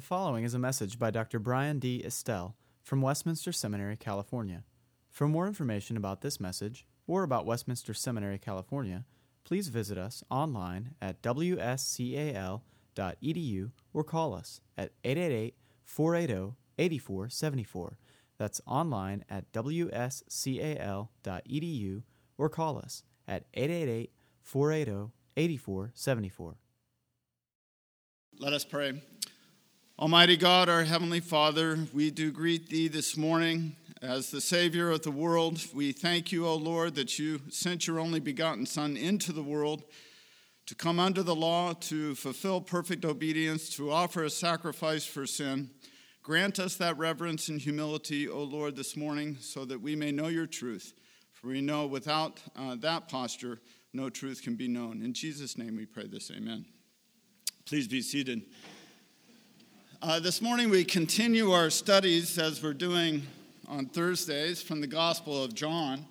The following is a message by Dr. Bryan D. Estelle from Westminster Seminary, California. For more information about this message or about Westminster Seminary, California, please visit us online at wscal.edu or call us at 888 480 8474. That's online at wscal.edu or call us at 888 480 8474. Let us pray. Almighty God, our Heavenly Father, we do greet Thee this morning as the Savior of the world. We thank You, O Lord, that You sent Your only begotten Son into the world to come under the law, to fulfill perfect obedience, to offer a sacrifice for sin. Grant us that reverence and humility, O Lord, this morning, so that we may know Your truth. For we know without uh, that posture, no truth can be known. In Jesus' name we pray this. Amen. Please be seated. Uh, this morning we continue our studies as we're doing on Thursdays from the Gospel of John.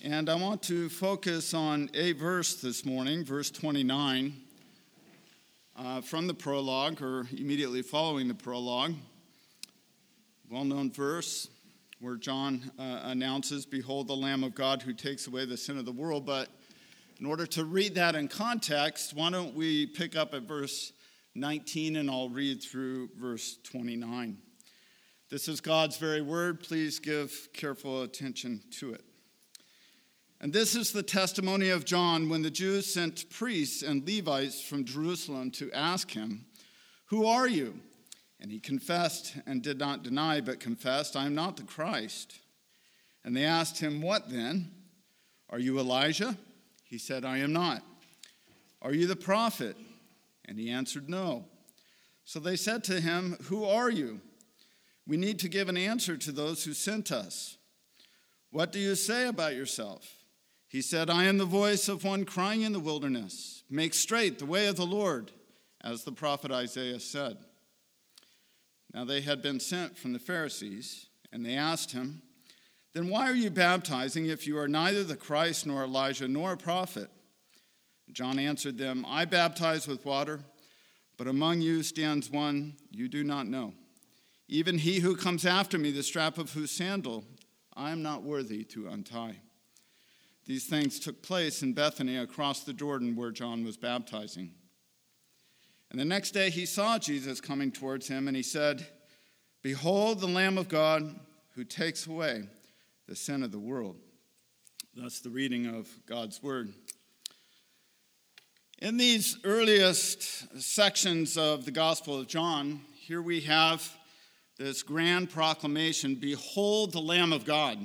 And I want to focus on a verse this morning, verse 29, uh, from the prologue, or immediately following the prologue. Well known verse where John uh, announces, Behold the Lamb of God who takes away the sin of the world. But in order to read that in context, why don't we pick up at verse 19 and I'll read through verse 29. This is God's very word. Please give careful attention to it. And this is the testimony of John when the Jews sent priests and Levites from Jerusalem to ask him, Who are you? And he confessed and did not deny, but confessed, I am not the Christ. And they asked him, What then? Are you Elijah? He said, I am not. Are you the prophet? And he answered, No. So they said to him, Who are you? We need to give an answer to those who sent us. What do you say about yourself? He said, I am the voice of one crying in the wilderness, Make straight the way of the Lord, as the prophet Isaiah said. Now they had been sent from the Pharisees, and they asked him, Then why are you baptizing if you are neither the Christ, nor Elijah, nor a prophet? John answered them, I baptize with water, but among you stands one you do not know. Even he who comes after me, the strap of whose sandal I am not worthy to untie. These things took place in Bethany across the Jordan where John was baptizing. And the next day he saw Jesus coming towards him, and he said, Behold the Lamb of God who takes away the sin of the world. That's the reading of God's word. In these earliest sections of the Gospel of John, here we have this grand proclamation Behold the Lamb of God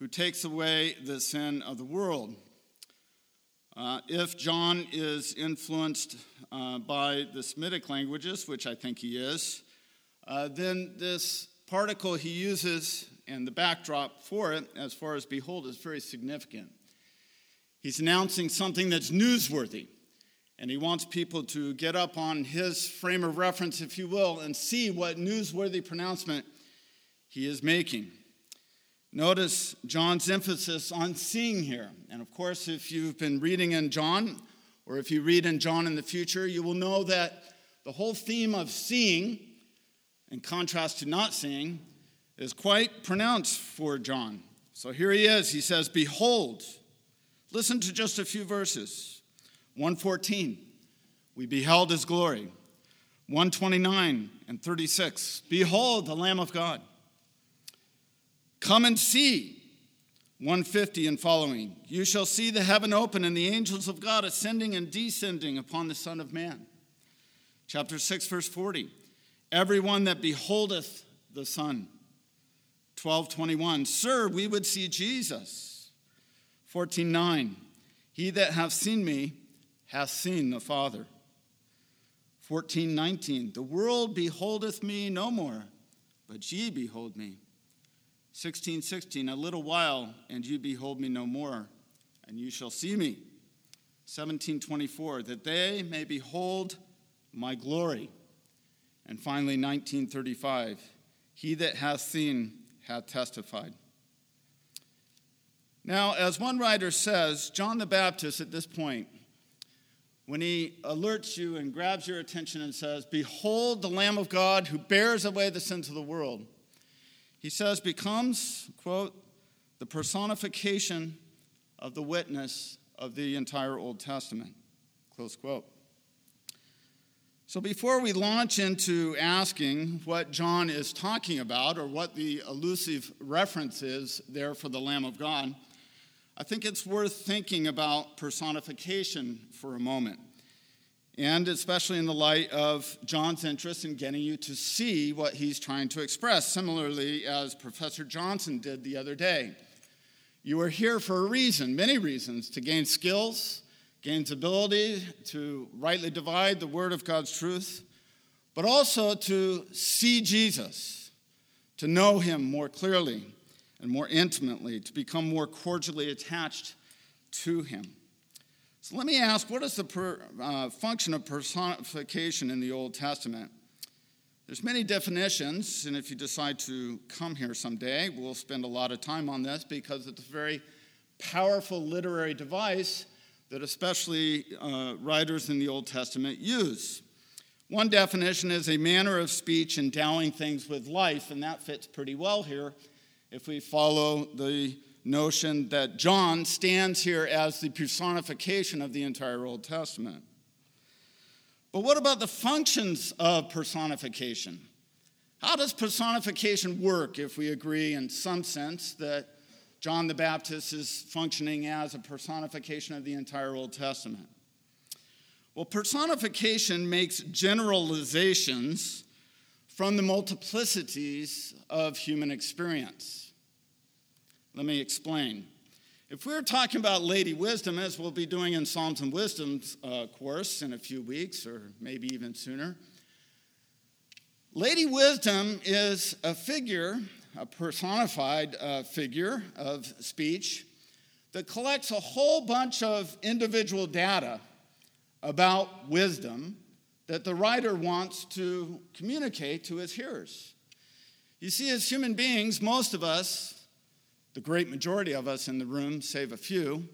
who takes away the sin of the world. Uh, if John is influenced uh, by the Semitic languages, which I think he is, uh, then this particle he uses and the backdrop for it, as far as behold, is very significant. He's announcing something that's newsworthy. And he wants people to get up on his frame of reference, if you will, and see what newsworthy pronouncement he is making. Notice John's emphasis on seeing here. And of course, if you've been reading in John, or if you read in John in the future, you will know that the whole theme of seeing, in contrast to not seeing, is quite pronounced for John. So here he is. He says, Behold, listen to just a few verses. 114, we beheld his glory. 129 and 36, behold the Lamb of God. Come and see. 150 and following, you shall see the heaven open and the angels of God ascending and descending upon the Son of Man. Chapter 6, verse 40, everyone that beholdeth the Son. 1221, sir, we would see Jesus. 14.9, he that hath seen me hath seen the Father. 14:19 The world beholdeth me no more, but ye behold me. 16:16 A little while and you behold me no more, and you shall see me. 17:24 That they may behold my glory. And finally 1935 He that hath seen hath testified. Now, as one writer says, John the Baptist at this point when he alerts you and grabs your attention and says, Behold the Lamb of God who bears away the sins of the world. He says, becomes, quote, the personification of the witness of the entire Old Testament, close quote. So, before we launch into asking what John is talking about or what the elusive reference is there for the Lamb of God, I think it's worth thinking about personification for a moment. And especially in the light of John's interest in getting you to see what he's trying to express, similarly as Professor Johnson did the other day. You are here for a reason, many reasons, to gain skills gains ability to rightly divide the word of God's truth, but also to see Jesus, to know him more clearly and more intimately, to become more cordially attached to him. So let me ask what is the per, uh, function of personification in the Old Testament? There's many definitions, and if you decide to come here someday, we'll spend a lot of time on this because it's a very powerful literary device that especially uh, writers in the Old Testament use. One definition is a manner of speech endowing things with life, and that fits pretty well here if we follow the notion that John stands here as the personification of the entire Old Testament. But what about the functions of personification? How does personification work if we agree, in some sense, that John the Baptist is functioning as a personification of the entire Old Testament. Well, personification makes generalizations from the multiplicities of human experience. Let me explain. If we're talking about Lady Wisdom, as we'll be doing in Psalms and Wisdom's uh, course in a few weeks or maybe even sooner, Lady Wisdom is a figure a personified uh, figure of speech that collects a whole bunch of individual data about wisdom that the writer wants to communicate to his hearers. You see, as human beings, most of us, the great majority of us in the room, save a few,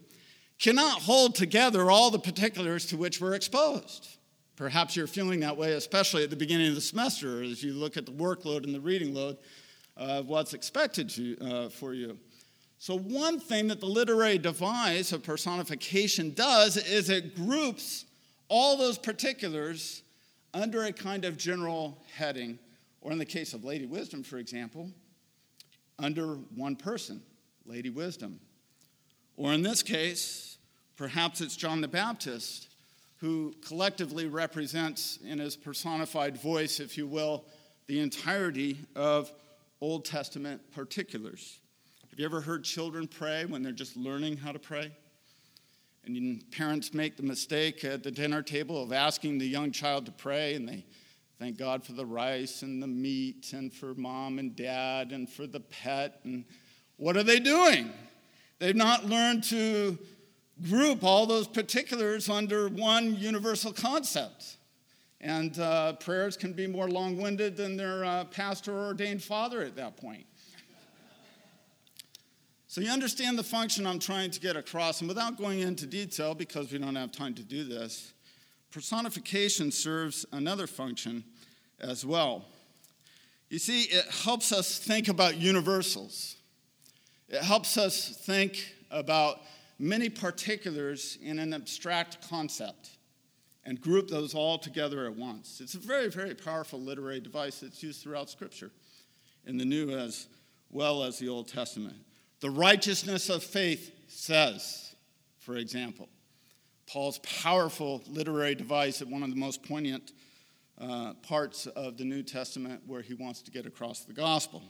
cannot hold together all the particulars to which we're exposed. Perhaps you're feeling that way, especially at the beginning of the semester, as you look at the workload and the reading load of what's expected to, uh, for you. So, one thing that the literary device of personification does is it groups all those particulars under a kind of general heading, or in the case of Lady Wisdom, for example, under one person, Lady Wisdom. Or in this case, perhaps it's John the Baptist, who collectively represents in his personified voice, if you will, the entirety of Old Testament particulars. Have you ever heard children pray when they're just learning how to pray? And parents make the mistake at the dinner table of asking the young child to pray, and they thank God for the rice and the meat, and for mom and dad, and for the pet. And what are they doing? They've not learned to group all those particulars under one universal concept. And uh, prayers can be more long winded than their uh, pastor or ordained father at that point. So you understand the function I'm trying to get across, and without going into detail, because we don't have time to do this, personification serves another function as well. You see, it helps us think about universals. It helps us think about many particulars in an abstract concept and group those all together at once. It's a very, very powerful literary device that's used throughout Scripture, in the New as well as the Old Testament. The righteousness of faith says, for example, Paul's powerful literary device at one of the most poignant uh, parts of the New Testament where he wants to get across the gospel.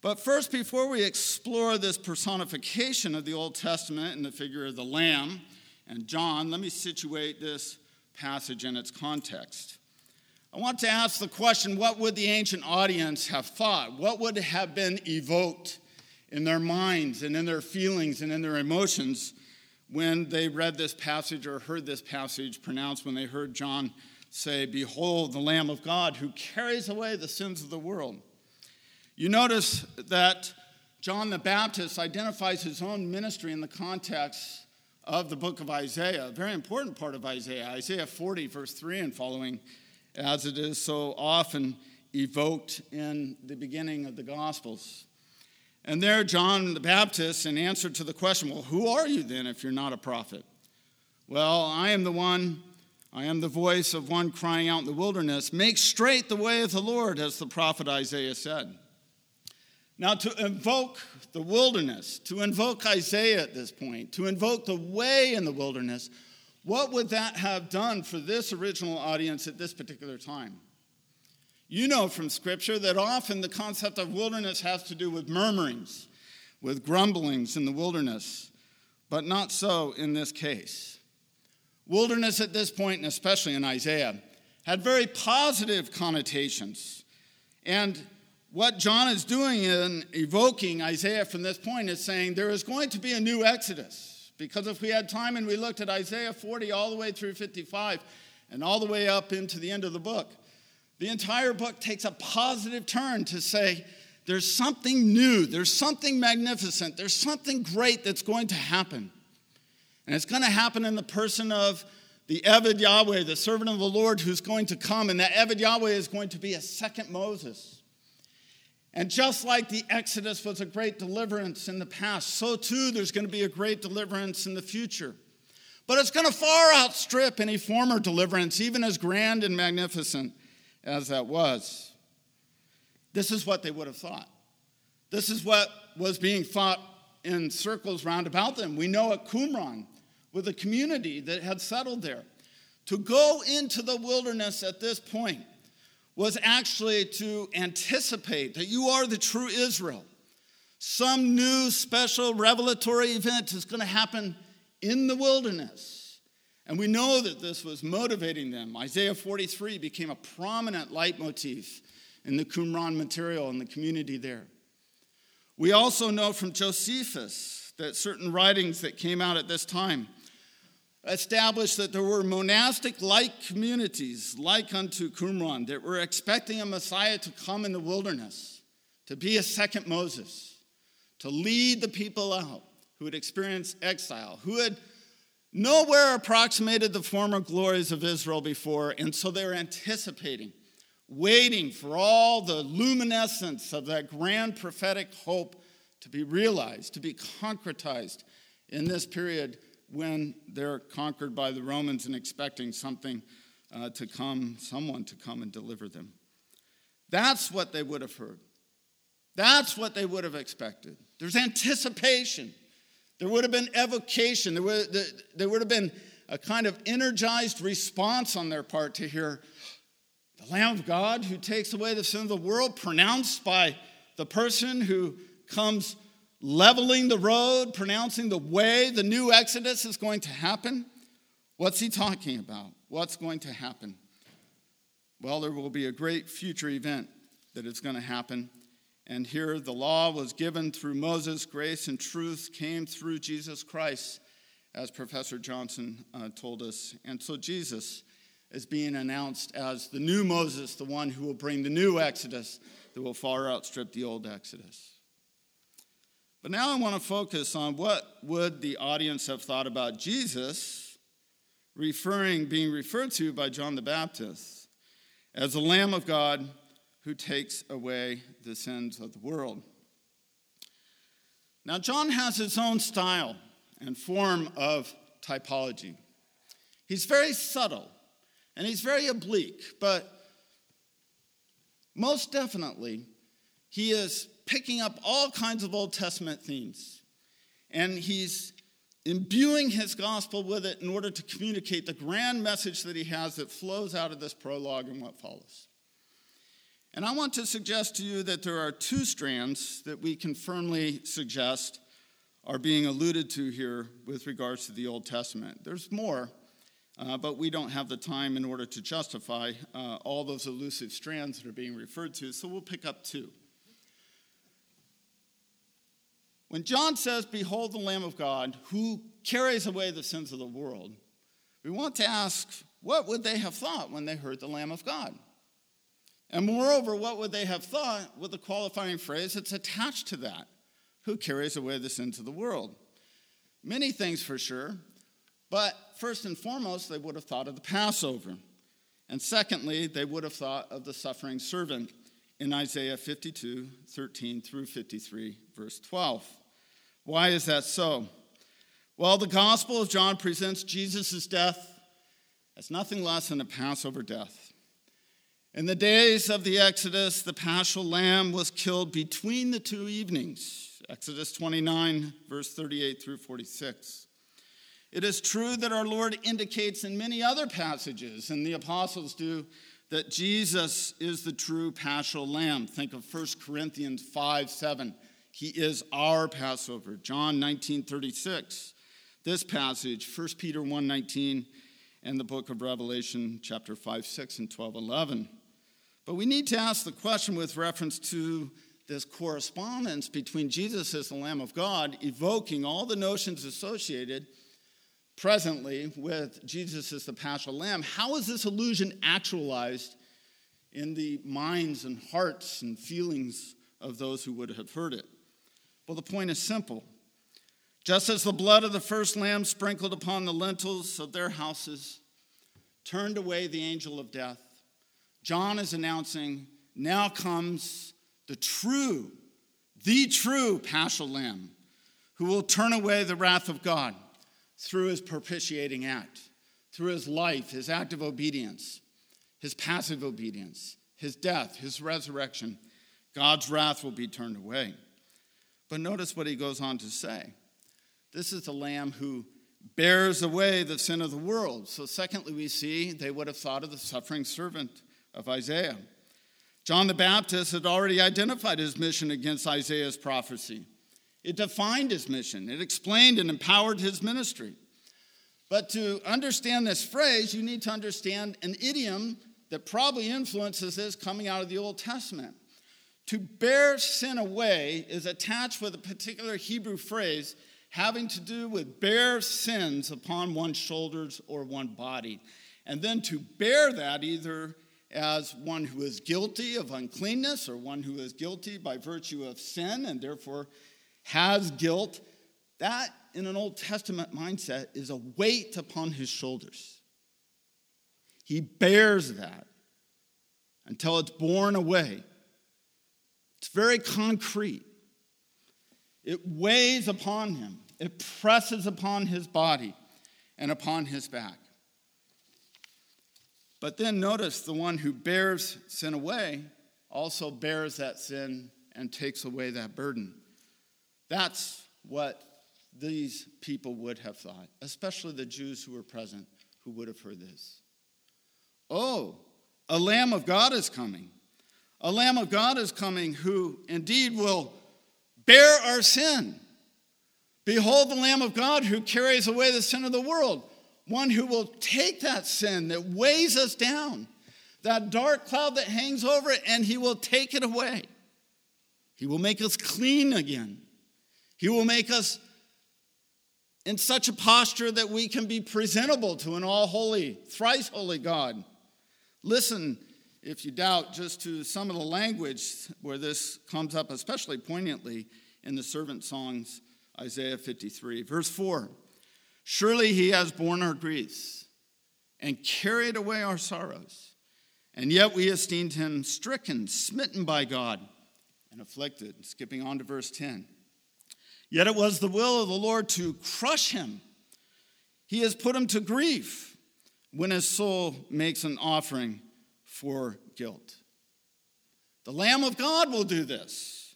But first, before we explore this personification of the Old Testament in the figure of the Lamb and John, let me situate this passage in its context. I want to ask the question what would the ancient audience have thought? What would have been evoked in their minds and in their feelings and in their emotions when they read this passage or heard this passage pronounced when they heard John say, Behold, the Lamb of God who carries away the sins of the world? You notice that John the Baptist identifies his own ministry in the context of the book of Isaiah, a very important part of Isaiah, Isaiah 40, verse 3 and following, as it is so often evoked in the beginning of the Gospels. And there, John the Baptist, in answer to the question, Well, who are you then if you're not a prophet? Well, I am the one, I am the voice of one crying out in the wilderness, Make straight the way of the Lord, as the prophet Isaiah said. Now, to invoke the wilderness, to invoke Isaiah at this point, to invoke the way in the wilderness, what would that have done for this original audience at this particular time? You know from Scripture that often the concept of wilderness has to do with murmurings, with grumblings in the wilderness, but not so in this case. Wilderness at this point, and especially in Isaiah, had very positive connotations. And what John is doing in evoking Isaiah from this point is saying there is going to be a new Exodus. Because if we had time and we looked at Isaiah 40 all the way through 55 and all the way up into the end of the book, the entire book takes a positive turn to say there's something new, there's something magnificent, there's something great that's going to happen. And it's going to happen in the person of the Eved Yahweh, the servant of the Lord who's going to come. And that Eved Yahweh is going to be a second Moses. And just like the Exodus was a great deliverance in the past, so too there's going to be a great deliverance in the future. But it's going to far outstrip any former deliverance, even as grand and magnificent as that was. This is what they would have thought. This is what was being thought in circles round about them. We know at Qumran, with a community that had settled there, to go into the wilderness at this point was actually to anticipate that you are the true Israel. Some new special revelatory event is going to happen in the wilderness. And we know that this was motivating them. Isaiah 43 became a prominent leitmotif in the Qumran material in the community there. We also know from Josephus that certain writings that came out at this time established that there were monastic like communities like unto Qumran that were expecting a Messiah to come in the wilderness, to be a second Moses, to lead the people out who had experienced exile, who had nowhere approximated the former glories of Israel before, and so they're anticipating, waiting for all the luminescence of that grand prophetic hope to be realized, to be concretized in this period when they're conquered by the Romans and expecting something uh, to come, someone to come and deliver them. That's what they would have heard. That's what they would have expected. There's anticipation. There would have been evocation. There would, there would have been a kind of energized response on their part to hear the Lamb of God who takes away the sin of the world, pronounced by the person who comes leveling the road, pronouncing the way the new Exodus is going to happen. What's he talking about? What's going to happen? Well, there will be a great future event that is going to happen. And here the law was given through Moses, grace and truth came through Jesus Christ, as Professor Johnson uh, told us. And so Jesus is being announced as the new Moses, the one who will bring the new Exodus that will far outstrip the old Exodus. But now I want to focus on what would the audience have thought about Jesus referring being referred to by John the Baptist as the lamb of God who takes away the sins of the world. Now John has his own style and form of typology. He's very subtle and he's very oblique, but most definitely he is picking up all kinds of Old Testament themes. And he's imbuing his gospel with it in order to communicate the grand message that he has that flows out of this prologue and what follows. And I want to suggest to you that there are two strands that we can firmly suggest are being alluded to here with regards to the Old Testament. There's more, uh, but we don't have the time in order to justify uh, all those elusive strands that are being referred to, so we'll pick up two. When John says, Behold the Lamb of God who carries away the sins of the world, we want to ask, what would they have thought when they heard the Lamb of God? And moreover, what would they have thought with the qualifying phrase that's attached to that? Who carries away the sins of the world? Many things for sure. But first and foremost, they would have thought of the Passover. And secondly, they would have thought of the suffering servant in Isaiah 52, 13 through 53, verse 12. Why is that so? Well, the Gospel of John presents Jesus' death as nothing less than a Passover death. In the days of the Exodus, the paschal lamb was killed between the two evenings. Exodus 29, verse 38 through 46. It is true that our Lord indicates in many other passages, and the apostles do, that Jesus is the true paschal lamb. Think of 1 Corinthians 5 7. He is our Passover. John 19 36. This passage, 1 Peter 1 19, and the book of Revelation, chapter 5 6 and 12 11. But we need to ask the question with reference to this correspondence between Jesus as the Lamb of God, evoking all the notions associated presently with Jesus as the Paschal Lamb, how is this illusion actualized in the minds and hearts and feelings of those who would have heard it? Well, the point is simple. Just as the blood of the first lamb sprinkled upon the lintels of their houses turned away the angel of death, John is announcing now comes the true, the true Paschal Lamb who will turn away the wrath of God through his propitiating act, through his life, his act of obedience, his passive obedience, his death, his resurrection, God's wrath will be turned away. But notice what he goes on to say. This is the lamb who bears away the sin of the world. So, secondly, we see they would have thought of the suffering servant of Isaiah. John the Baptist had already identified his mission against Isaiah's prophecy. It defined his mission, it explained and empowered his ministry. But to understand this phrase, you need to understand an idiom that probably influences this coming out of the Old Testament. To bear sin away is attached with a particular Hebrew phrase having to do with bear sins upon one's shoulders or one body. And then to bear that either as one who is guilty of uncleanness or one who is guilty by virtue of sin and therefore has guilt, that in an Old Testament mindset is a weight upon his shoulders. He bears that until it's borne away. It's very concrete. It weighs upon him, it presses upon his body and upon his back. But then notice the one who bears sin away also bears that sin and takes away that burden. That's what these people would have thought, especially the Jews who were present who would have heard this. Oh, a Lamb of God is coming. A Lamb of God is coming who indeed will bear our sin. Behold the Lamb of God who carries away the sin of the world one who will take that sin that weighs us down, that dark cloud that hangs over it, and he will take it away. He will make us clean again. He will make us in such a posture that we can be presentable to an all holy, thrice holy God. Listen, if you doubt, just to some of the language where this comes up, especially poignantly in the servant songs, Isaiah 53. Verse 4 Surely he has borne our griefs and carried away our sorrows. And yet we esteemed him stricken, smitten by God, and afflicted. Skipping on to verse 10. Yet it was the will of the Lord to crush him. He has put him to grief when his soul makes an offering for guilt. The Lamb of God will do this.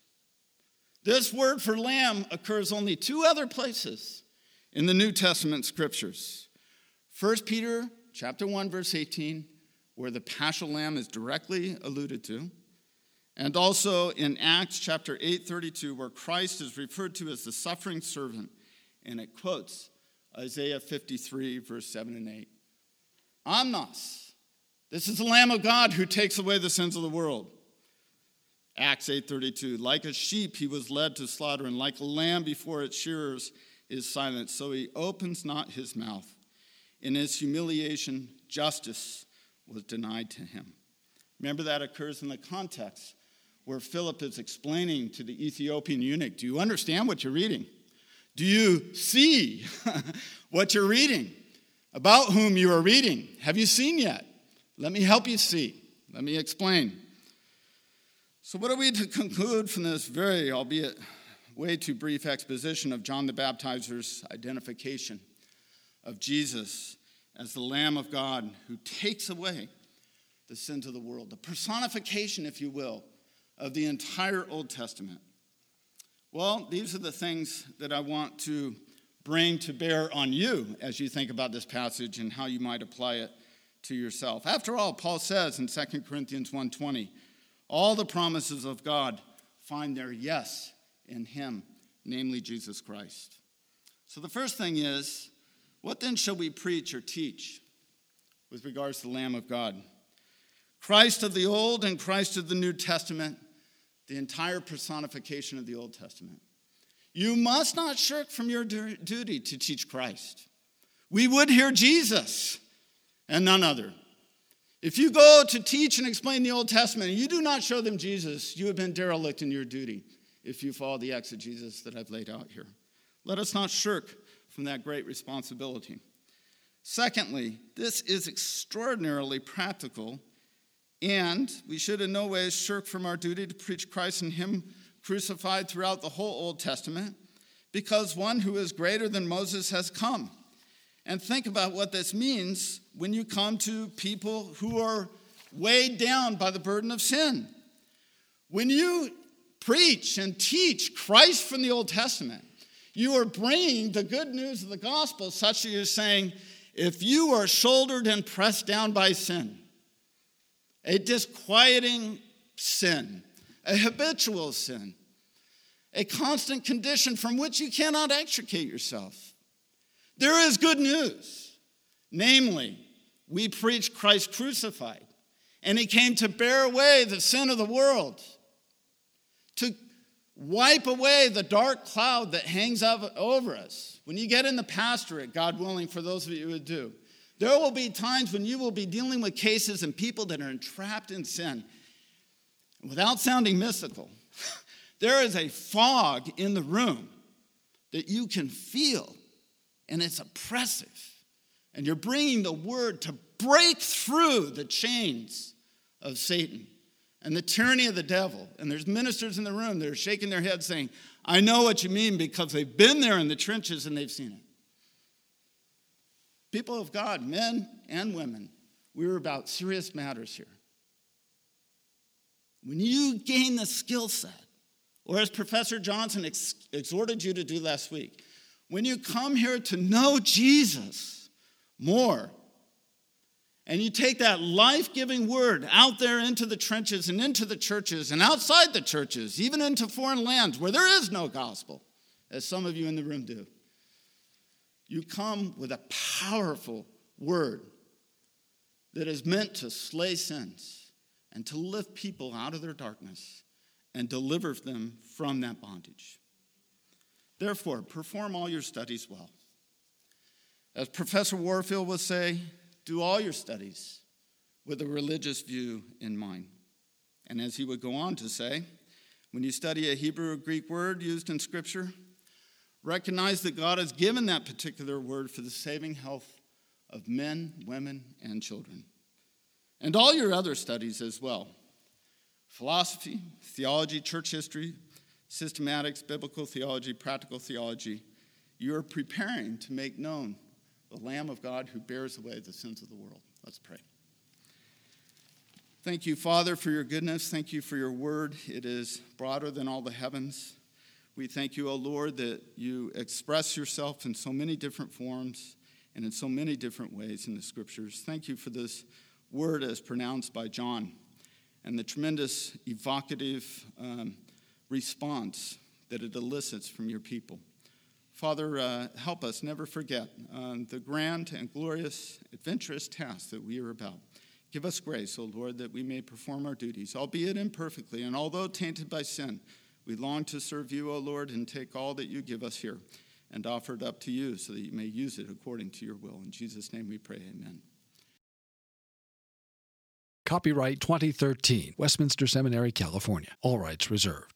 This word for lamb occurs only two other places in the New Testament scriptures. 1 Peter chapter 1 verse 18 where the paschal lamb is directly alluded to and also in Acts chapter 8:32 where Christ is referred to as the suffering servant and it quotes Isaiah 53 verse 7 and 8. Amnos. This is the lamb of God who takes away the sins of the world. Acts 8:32 Like a sheep he was led to slaughter and like a lamb before its shearers is silent, so he opens not his mouth. In his humiliation, justice was denied to him. Remember that occurs in the context where Philip is explaining to the Ethiopian eunuch, Do you understand what you're reading? Do you see what you're reading? about whom you are reading. Have you seen yet? Let me help you see. Let me explain. So, what are we to conclude from this very, albeit way too brief exposition of John the Baptizer's identification of Jesus as the Lamb of God who takes away the sins of the world, the personification, if you will, of the entire Old Testament? Well, these are the things that I want to bring to bear on you as you think about this passage and how you might apply it to yourself. After all, Paul says in 2 Corinthians 1:20, all the promises of God find their yes in him, namely Jesus Christ. So the first thing is, what then shall we preach or teach with regards to the Lamb of God? Christ of the Old and Christ of the New Testament, the entire personification of the Old Testament. You must not shirk from your duty to teach Christ. We would hear Jesus and none other. If you go to teach and explain the Old Testament and you do not show them Jesus, you have been derelict in your duty if you follow the exegesis that I've laid out here. Let us not shirk from that great responsibility. Secondly, this is extraordinarily practical, and we should in no way shirk from our duty to preach Christ and Him crucified throughout the whole Old Testament, because one who is greater than Moses has come. And think about what this means when you come to people who are weighed down by the burden of sin. When you preach and teach Christ from the Old Testament, you are bringing the good news of the gospel such that you're saying, if you are shouldered and pressed down by sin, a disquieting sin, a habitual sin, a constant condition from which you cannot extricate yourself, there is good news. Namely, we preach Christ crucified, and he came to bear away the sin of the world, to wipe away the dark cloud that hangs over us. When you get in the pastorate, God willing, for those of you who do, there will be times when you will be dealing with cases and people that are entrapped in sin. Without sounding mystical, there is a fog in the room that you can feel and it's oppressive. And you're bringing the word to break through the chains of Satan and the tyranny of the devil. And there's ministers in the room that are shaking their heads saying, I know what you mean because they've been there in the trenches and they've seen it. People of God, men and women, we're about serious matters here. When you gain the skill set, or as Professor Johnson ex- exhorted you to do last week, when you come here to know Jesus more, and you take that life giving word out there into the trenches and into the churches and outside the churches, even into foreign lands where there is no gospel, as some of you in the room do, you come with a powerful word that is meant to slay sins and to lift people out of their darkness and deliver them from that bondage. Therefore, perform all your studies well. As Professor Warfield would say, do all your studies with a religious view in mind. And as he would go on to say, when you study a Hebrew or Greek word used in Scripture, recognize that God has given that particular word for the saving health of men, women, and children. And all your other studies as well philosophy, theology, church history, systematics, biblical theology, practical theology, you are preparing to make known the Lamb of God who bears away the sins of the world. Let's pray. Thank you, Father, for your goodness. Thank you for your word. It is broader than all the heavens. We thank you, O Lord, that you express yourself in so many different forms and in so many different ways in the scriptures. Thank you for this word as pronounced by John and the tremendous evocative um, response that it elicits from your people. Father, uh, help us never forget uh, the grand and glorious, adventurous task that we are about. Give us grace, O Lord, that we may perform our duties, albeit imperfectly, and although tainted by sin. We long to serve you, O Lord, and take all that you give us here and offer it up to you so that you may use it according to your will. In Jesus' name we pray, amen. Copyright 2013, Westminster Seminary, California. All rights reserved.